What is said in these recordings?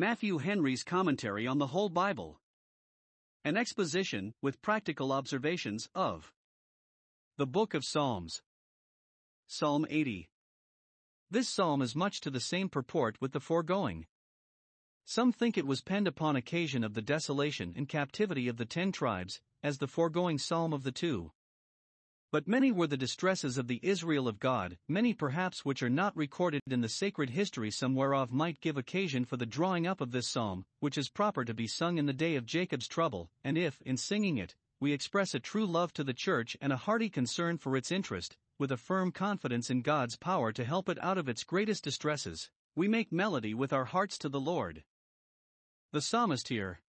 Matthew Henry's Commentary on the Whole Bible. An exposition, with practical observations, of the Book of Psalms. Psalm 80. This psalm is much to the same purport with the foregoing. Some think it was penned upon occasion of the desolation and captivity of the ten tribes, as the foregoing psalm of the two. But many were the distresses of the Israel of God, many perhaps which are not recorded in the sacred history, some whereof might give occasion for the drawing up of this psalm, which is proper to be sung in the day of Jacob's trouble, and if, in singing it, we express a true love to the church and a hearty concern for its interest, with a firm confidence in God's power to help it out of its greatest distresses, we make melody with our hearts to the Lord. The psalmist here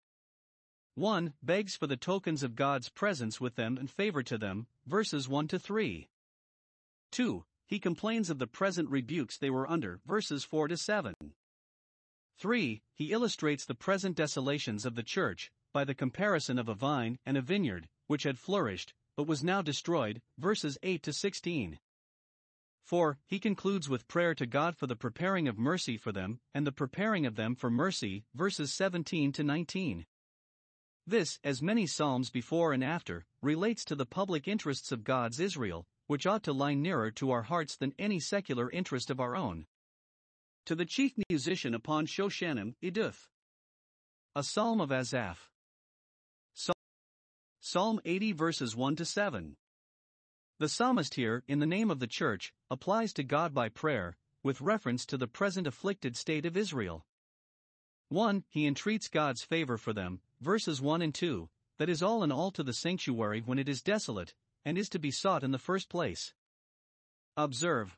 1. begs for the tokens of God's presence with them and favor to them, verses 1 to 3. 2. He complains of the present rebukes they were under, verses 4 to 7. 3. He illustrates the present desolations of the church, by the comparison of a vine and a vineyard, which had flourished, but was now destroyed, verses 8 to 16. 4. He concludes with prayer to God for the preparing of mercy for them, and the preparing of them for mercy, verses 17 to 19. This, as many Psalms before and after, relates to the public interests of God's Israel, which ought to lie nearer to our hearts than any secular interest of our own. To the chief musician upon Shoshannim, Eduth. A Psalm of Asaph. Psalm 80 verses 1 to 7. The psalmist here, in the name of the church, applies to God by prayer, with reference to the present afflicted state of Israel. 1. He entreats God's favor for them, verses 1 and 2, that is all in all to the sanctuary when it is desolate, and is to be sought in the first place. Observe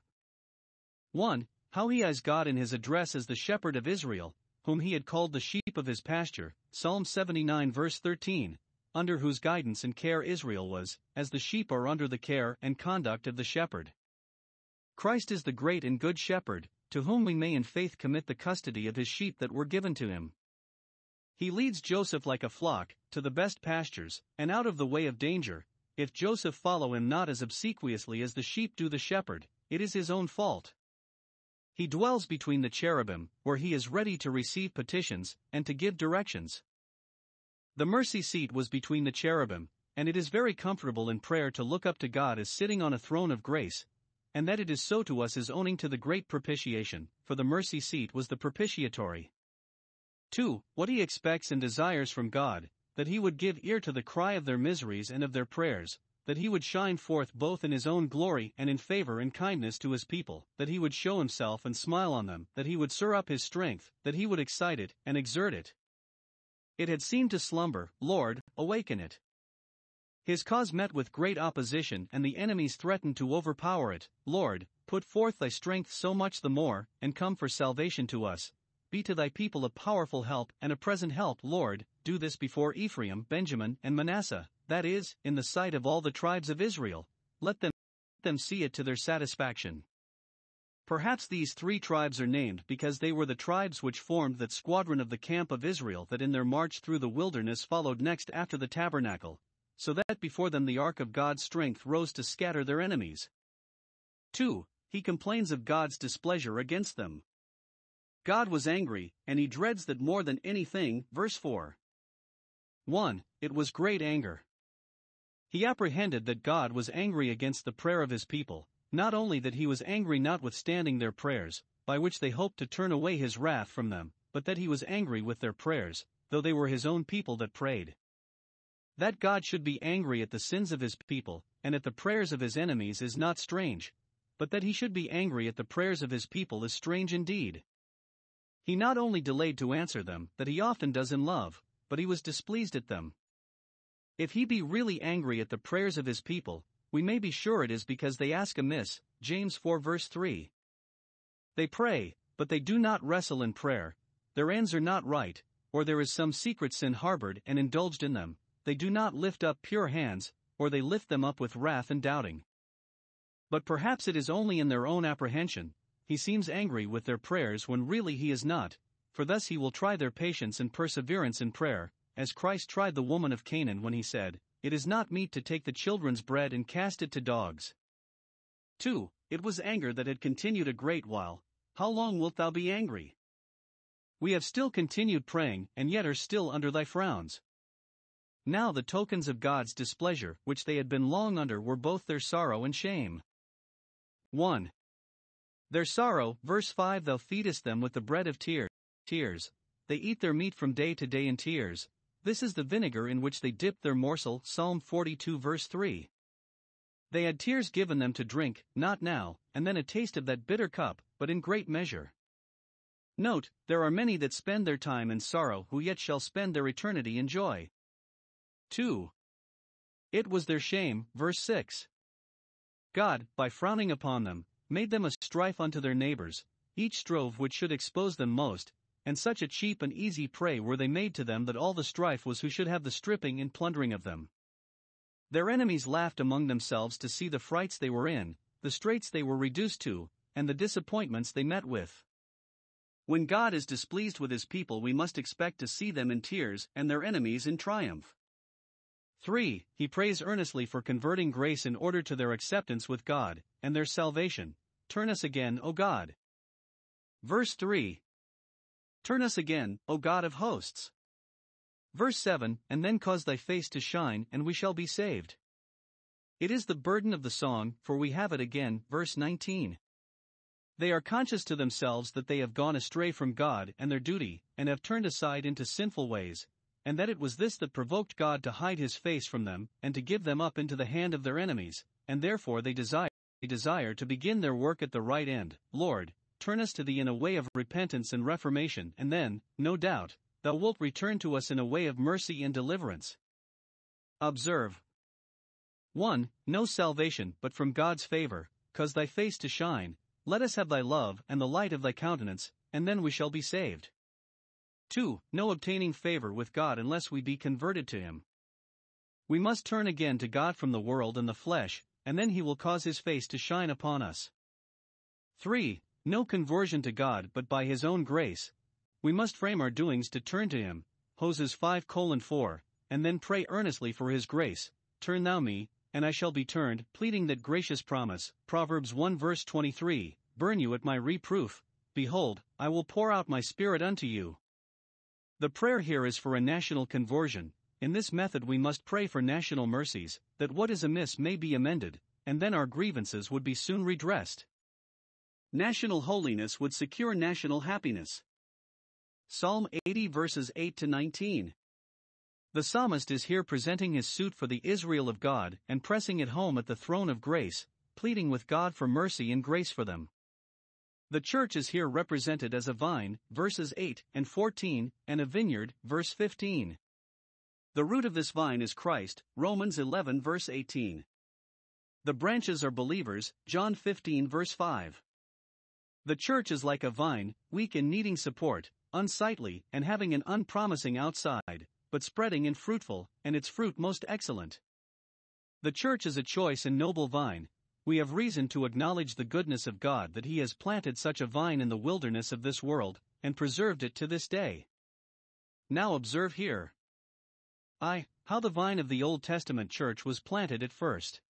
1. How he has God in his address as the shepherd of Israel, whom he had called the sheep of his pasture, Psalm 79 verse 13, under whose guidance and care Israel was, as the sheep are under the care and conduct of the shepherd. Christ is the great and good shepherd, to whom we may in faith commit the custody of his sheep that were given to him. He leads Joseph like a flock, to the best pastures, and out of the way of danger. If Joseph follow him not as obsequiously as the sheep do the shepherd, it is his own fault. He dwells between the cherubim, where he is ready to receive petitions, and to give directions. The mercy seat was between the cherubim, and it is very comfortable in prayer to look up to God as sitting on a throne of grace, and that it is so to us is owning to the great propitiation, for the mercy seat was the propitiatory. 2. What he expects and desires from God, that he would give ear to the cry of their miseries and of their prayers, that he would shine forth both in his own glory and in favor and kindness to his people, that he would show himself and smile on them, that he would stir up his strength, that he would excite it and exert it. It had seemed to slumber, Lord, awaken it. His cause met with great opposition, and the enemies threatened to overpower it. Lord, put forth thy strength so much the more, and come for salvation to us, be to thy people a powerful help and a present help, Lord, do this before Ephraim, Benjamin, and Manasseh, that is, in the sight of all the tribes of Israel. Let them, them see it to their satisfaction. Perhaps these three tribes are named because they were the tribes which formed that squadron of the camp of Israel that in their march through the wilderness followed next after the tabernacle, so that before them the ark of God's strength rose to scatter their enemies. 2. He complains of God's displeasure against them. God was angry, and he dreads that more than anything. Verse 4. 1. It was great anger. He apprehended that God was angry against the prayer of his people, not only that he was angry notwithstanding their prayers, by which they hoped to turn away his wrath from them, but that he was angry with their prayers, though they were his own people that prayed. That God should be angry at the sins of his people, and at the prayers of his enemies is not strange, but that he should be angry at the prayers of his people is strange indeed. He not only delayed to answer them, that he often does in love, but he was displeased at them. If he be really angry at the prayers of his people, we may be sure it is because they ask amiss. James 4 verse 3. They pray, but they do not wrestle in prayer, their ends are not right, or there is some secret sin harbored and indulged in them, they do not lift up pure hands, or they lift them up with wrath and doubting. But perhaps it is only in their own apprehension, he seems angry with their prayers when really he is not, for thus he will try their patience and perseverance in prayer, as Christ tried the woman of Canaan when he said, It is not meet to take the children's bread and cast it to dogs. 2. It was anger that had continued a great while. How long wilt thou be angry? We have still continued praying, and yet are still under thy frowns. Now the tokens of God's displeasure, which they had been long under, were both their sorrow and shame. 1. Their sorrow, verse 5 Thou feedest them with the bread of tears, tears. They eat their meat from day to day in tears. This is the vinegar in which they dip their morsel. Psalm 42, verse 3. They had tears given them to drink, not now, and then a taste of that bitter cup, but in great measure. Note, there are many that spend their time in sorrow who yet shall spend their eternity in joy. 2. It was their shame, verse 6. God, by frowning upon them, made them a strife unto their neighbors, each strove which should expose them most, and such a cheap and easy prey were they made to them that all the strife was who should have the stripping and plundering of them. Their enemies laughed among themselves to see the frights they were in, the straits they were reduced to, and the disappointments they met with. When God is displeased with his people, we must expect to see them in tears and their enemies in triumph. 3. He prays earnestly for converting grace in order to their acceptance with God and their salvation. Turn us again, O God. Verse 3 Turn us again, O God of hosts. Verse 7 And then cause thy face to shine, and we shall be saved. It is the burden of the song, for we have it again. Verse 19. They are conscious to themselves that they have gone astray from God and their duty, and have turned aside into sinful ways, and that it was this that provoked God to hide his face from them, and to give them up into the hand of their enemies, and therefore they desire, they desire to begin their work at the right end. Lord, turn us to thee in a way of repentance and reformation, and then, no doubt, thou wilt return to us in a way of mercy and deliverance. Observe 1. No salvation but from God's favor, cause thy face to shine, let us have thy love and the light of thy countenance, and then we shall be saved. 2. No obtaining favor with God unless we be converted to him. We must turn again to God from the world and the flesh, and then he will cause his face to shine upon us. 3 no conversion to God but by His own grace. We must frame our doings to turn to Him, Hosea 5 4, and then pray earnestly for His grace, Turn thou me, and I shall be turned, pleading that gracious promise, Proverbs 1 verse 23, Burn you at my reproof, behold, I will pour out my spirit unto you. The prayer here is for a national conversion. In this method, we must pray for national mercies, that what is amiss may be amended, and then our grievances would be soon redressed. National holiness would secure national happiness. Psalm 80 verses 8 to 19. The psalmist is here presenting his suit for the Israel of God and pressing it home at the throne of grace, pleading with God for mercy and grace for them. The church is here represented as a vine, verses 8 and 14, and a vineyard, verse 15. The root of this vine is Christ, Romans 11 verse 18. The branches are believers, John 15 verse 5. The church is like a vine, weak and needing support, unsightly and having an unpromising outside, but spreading and fruitful, and its fruit most excellent. The church is a choice and noble vine. We have reason to acknowledge the goodness of God that He has planted such a vine in the wilderness of this world, and preserved it to this day. Now observe here. I, how the vine of the Old Testament church was planted at first.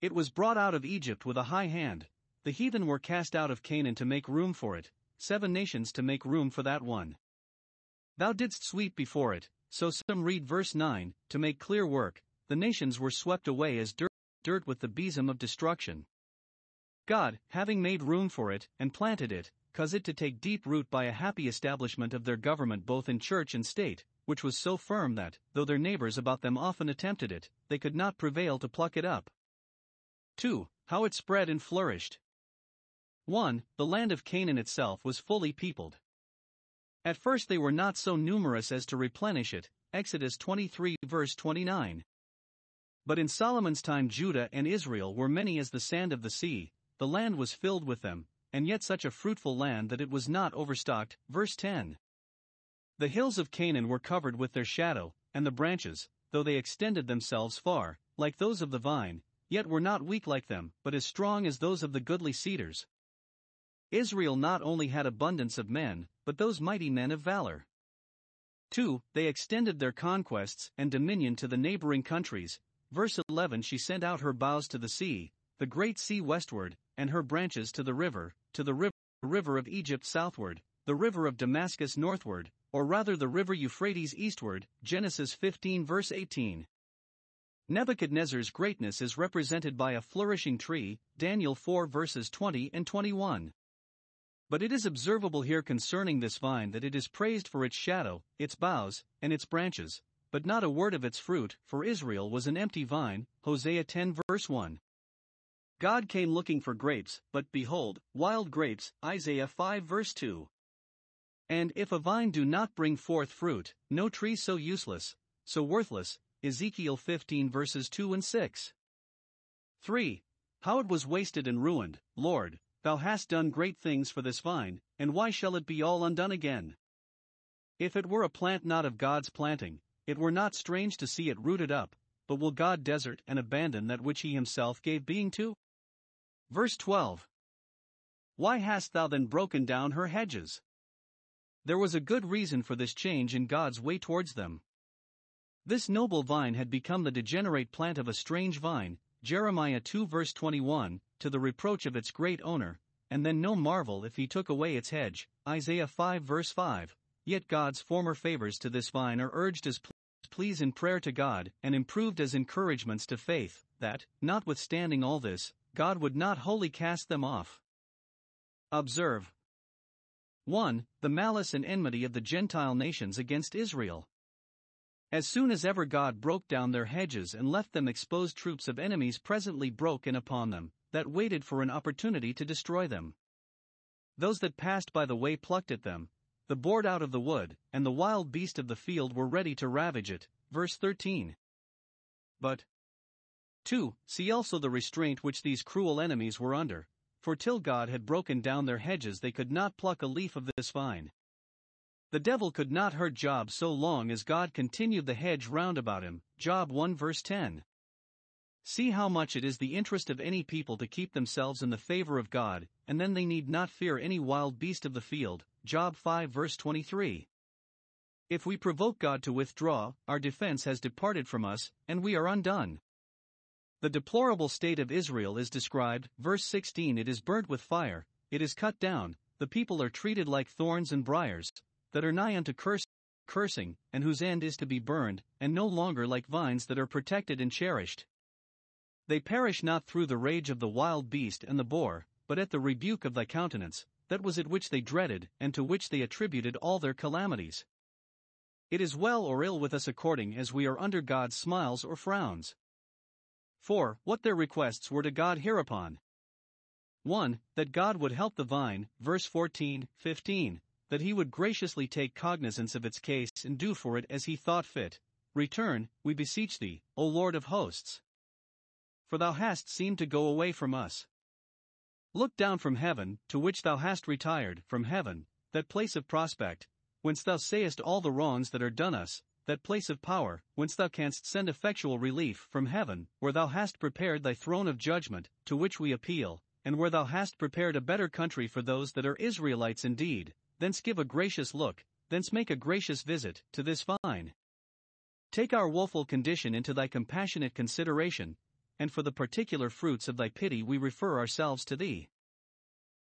It was brought out of Egypt with a high hand, the heathen were cast out of Canaan to make room for it, seven nations to make room for that one. Thou didst sweep before it, so some read verse 9, to make clear work, the nations were swept away as dirt, dirt with the besom of destruction. God, having made room for it, and planted it, caused it to take deep root by a happy establishment of their government both in church and state, which was so firm that, though their neighbors about them often attempted it, they could not prevail to pluck it up. 2. How it spread and flourished. 1. The land of Canaan itself was fully peopled. At first they were not so numerous as to replenish it, Exodus 23 verse 29. But in Solomon's time Judah and Israel were many as the sand of the sea, the land was filled with them, and yet such a fruitful land that it was not overstocked. Verse 10. The hills of Canaan were covered with their shadow, and the branches, though they extended themselves far, like those of the vine, yet were not weak like them, but as strong as those of the goodly cedars. Israel not only had abundance of men, but those mighty men of valor. 2. They extended their conquests and dominion to the neighboring countries. Verse 11 She sent out her boughs to the sea, the great sea westward, and her branches to the river, to the river, river of Egypt southward, the river of Damascus northward, or rather the river Euphrates eastward, Genesis 15 verse 18. Nebuchadnezzar's greatness is represented by a flourishing tree, Daniel 4 verses 20 and 21. But it is observable here concerning this vine that it is praised for its shadow, its boughs, and its branches, but not a word of its fruit, for Israel was an empty vine, Hosea 10 verse 1. God came looking for grapes, but behold, wild grapes, Isaiah 5 verse 2. And if a vine do not bring forth fruit, no tree so useless, so worthless, Ezekiel 15 verses 2 and 6. 3. How it was wasted and ruined, Lord, thou hast done great things for this vine, and why shall it be all undone again? If it were a plant not of God's planting, it were not strange to see it rooted up, but will God desert and abandon that which he himself gave being to? Verse 12. Why hast thou then broken down her hedges? There was a good reason for this change in God's way towards them. This noble vine had become the degenerate plant of a strange vine, Jeremiah 2 verse 21, to the reproach of its great owner, and then no marvel if he took away its hedge, Isaiah 5 verse 5. Yet God's former favors to this vine are urged as pleas in prayer to God, and improved as encouragements to faith, that, notwithstanding all this, God would not wholly cast them off. Observe 1. The malice and enmity of the Gentile nations against Israel. As soon as ever God broke down their hedges and left them exposed troops of enemies presently broke in upon them, that waited for an opportunity to destroy them. Those that passed by the way plucked at them, the board out of the wood, and the wild beast of the field were ready to ravage it. Verse 13. But 2. See also the restraint which these cruel enemies were under, for till God had broken down their hedges they could not pluck a leaf of this vine. The devil could not hurt Job so long as God continued the hedge round about him. Job 1 verse 10. See how much it is the interest of any people to keep themselves in the favor of God, and then they need not fear any wild beast of the field. Job 5 verse 23. If we provoke God to withdraw, our defense has departed from us, and we are undone. The deplorable state of Israel is described, verse 16 it is burnt with fire, it is cut down, the people are treated like thorns and briars, that are nigh unto curse, cursing, and whose end is to be burned, and no longer like vines that are protected and cherished. They perish not through the rage of the wild beast and the boar, but at the rebuke of thy countenance, that was it which they dreaded, and to which they attributed all their calamities. It is well or ill with us according as we are under God's smiles or frowns. 4. What their requests were to God hereupon. 1. That God would help the vine, verse 14, 15 that he would graciously take cognizance of its case and do for it as he thought fit. Return, we beseech thee, O Lord of hosts. For thou hast seemed to go away from us. Look down from heaven, to which thou hast retired, from heaven, that place of prospect, whence thou sayest all the wrongs that are done us, that place of power, whence thou canst send effectual relief, from heaven, where thou hast prepared thy throne of judgment, to which we appeal, and where thou hast prepared a better country for those that are Israelites indeed, thence give a gracious look, thence make a gracious visit, to this vine. Take our woeful condition into thy compassionate consideration, and for the particular fruits of thy pity we refer ourselves to thee.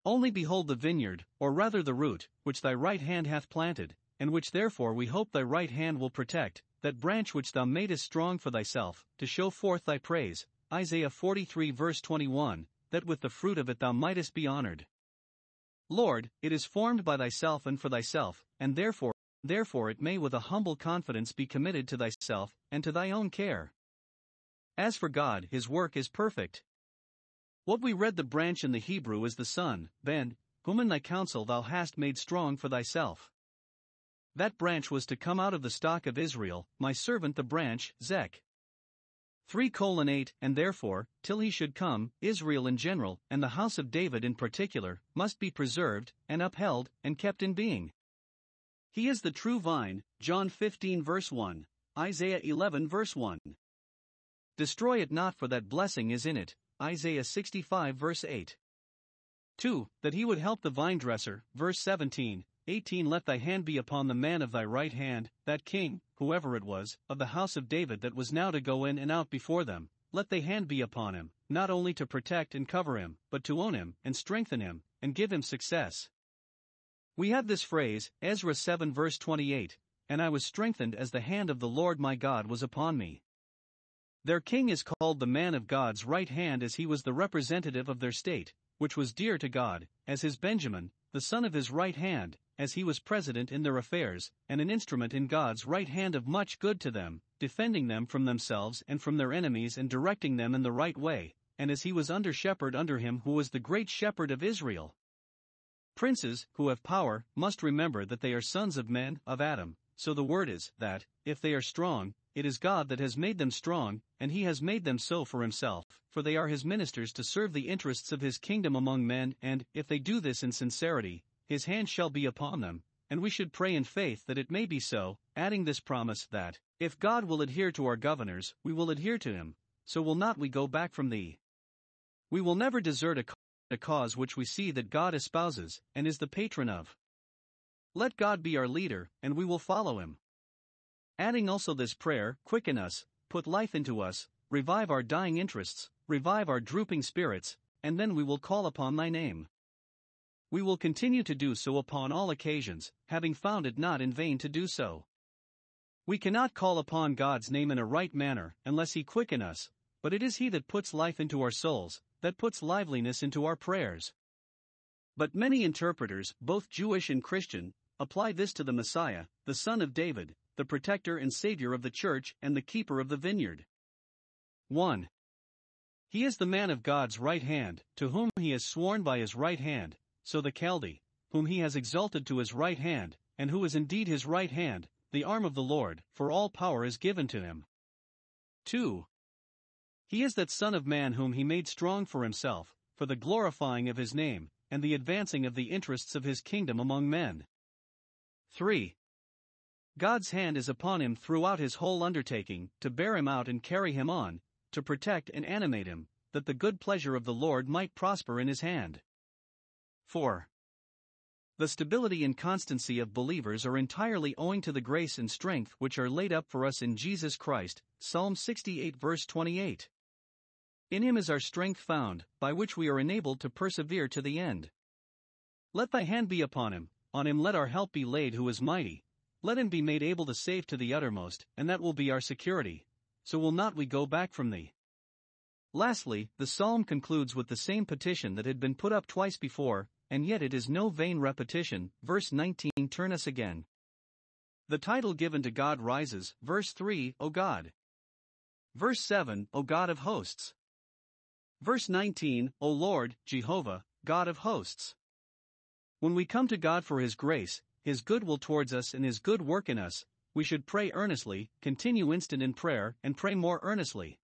Only behold the vineyard, or rather the root, which thy right hand hath planted, and which therefore we hope thy right hand will protect, that branch which thou madest strong for thyself, to show forth thy praise. Isaiah 43 verse 21, that with the fruit of it thou mightest be honored. Lord, it is formed by thyself and for thyself, and therefore, therefore it may with a humble confidence be committed to thyself and to thy own care. As for God, his work is perfect. What we read the branch in the Hebrew is the Son, Ben, whom in thy counsel thou hast made strong for thyself. That branch was to come out of the stock of Israel, my servant the branch, Zech. 3 colon 8 And therefore, till he should come, Israel in general, and the house of David in particular, must be preserved, and upheld, and kept in being. He is the true vine, John 15 verse 1, Isaiah 11 verse 1. Destroy it not for that blessing is in it, Isaiah 65 verse 8. 2. That he would help the vine dresser, verse 17, 18 Let thy hand be upon the man of thy right hand, that king, whoever it was, of the house of David that was now to go in and out before them, let thy hand be upon him, not only to protect and cover him, but to own him, and strengthen him, and give him success. We have this phrase, Ezra 7 verse 28, and I was strengthened as the hand of the Lord my God was upon me. Their king is called the man of God's right hand as he was the representative of their state, which was dear to God, as his Benjamin, the son of his right hand, as he was president in their affairs, and an instrument in God's right hand of much good to them, defending them from themselves and from their enemies and directing them in the right way, and as he was under shepherd under him who was the great shepherd of Israel. Princes, who have power, must remember that they are sons of men, of Adam, so the word is, that, if they are strong, it is God that has made them strong, and he has made them so for himself, for they are his ministers to serve the interests of his kingdom among men, and, if they do this in sincerity, his hand shall be upon them, and we should pray in faith that it may be so, adding this promise that, if God will adhere to our governors, we will adhere to him, so will not we go back from thee. We will never desert a, a cause which we see that God espouses, and is the patron of. Let God be our leader, and we will follow him. Adding also this prayer quicken us, put life into us, revive our dying interests, revive our drooping spirits, and then we will call upon thy name. We will continue to do so upon all occasions, having found it not in vain to do so. We cannot call upon God's name in a right manner unless He quicken us, but it is He that puts life into our souls, that puts liveliness into our prayers. But many interpreters, both Jewish and Christian, apply this to the Messiah, the Son of David, the protector and savior of the church and the keeper of the vineyard. 1. He is the man of God's right hand, to whom he has sworn by his right hand, so the Chaldee, whom he has exalted to his right hand, and who is indeed his right hand, the arm of the Lord, for all power is given to him. 2. He is that Son of Man whom he made strong for himself, for the glorifying of his name, and the advancing of the interests of his kingdom among men. 3. God's hand is upon him throughout his whole undertaking, to bear him out and carry him on, to protect and animate him, that the good pleasure of the Lord might prosper in his hand. 4. The stability and constancy of believers are entirely owing to the grace and strength which are laid up for us in Jesus Christ. Psalm 68 verse 28. In him is our strength found, by which we are enabled to persevere to the end. Let thy hand be upon him, on him let our help be laid who is mighty, let him be made able to save to the uttermost, and that will be our security. So will not we go back from thee. Lastly, the psalm concludes with the same petition that had been put up twice before, and yet it is no vain repetition. Verse 19 Turn us again. The title given to God rises, verse 3, O God. Verse 7, O God of hosts. Verse 19, O Lord, Jehovah, God of hosts. When we come to God for His grace, his good will towards us and His good work in us, we should pray earnestly, continue instant in prayer, and pray more earnestly.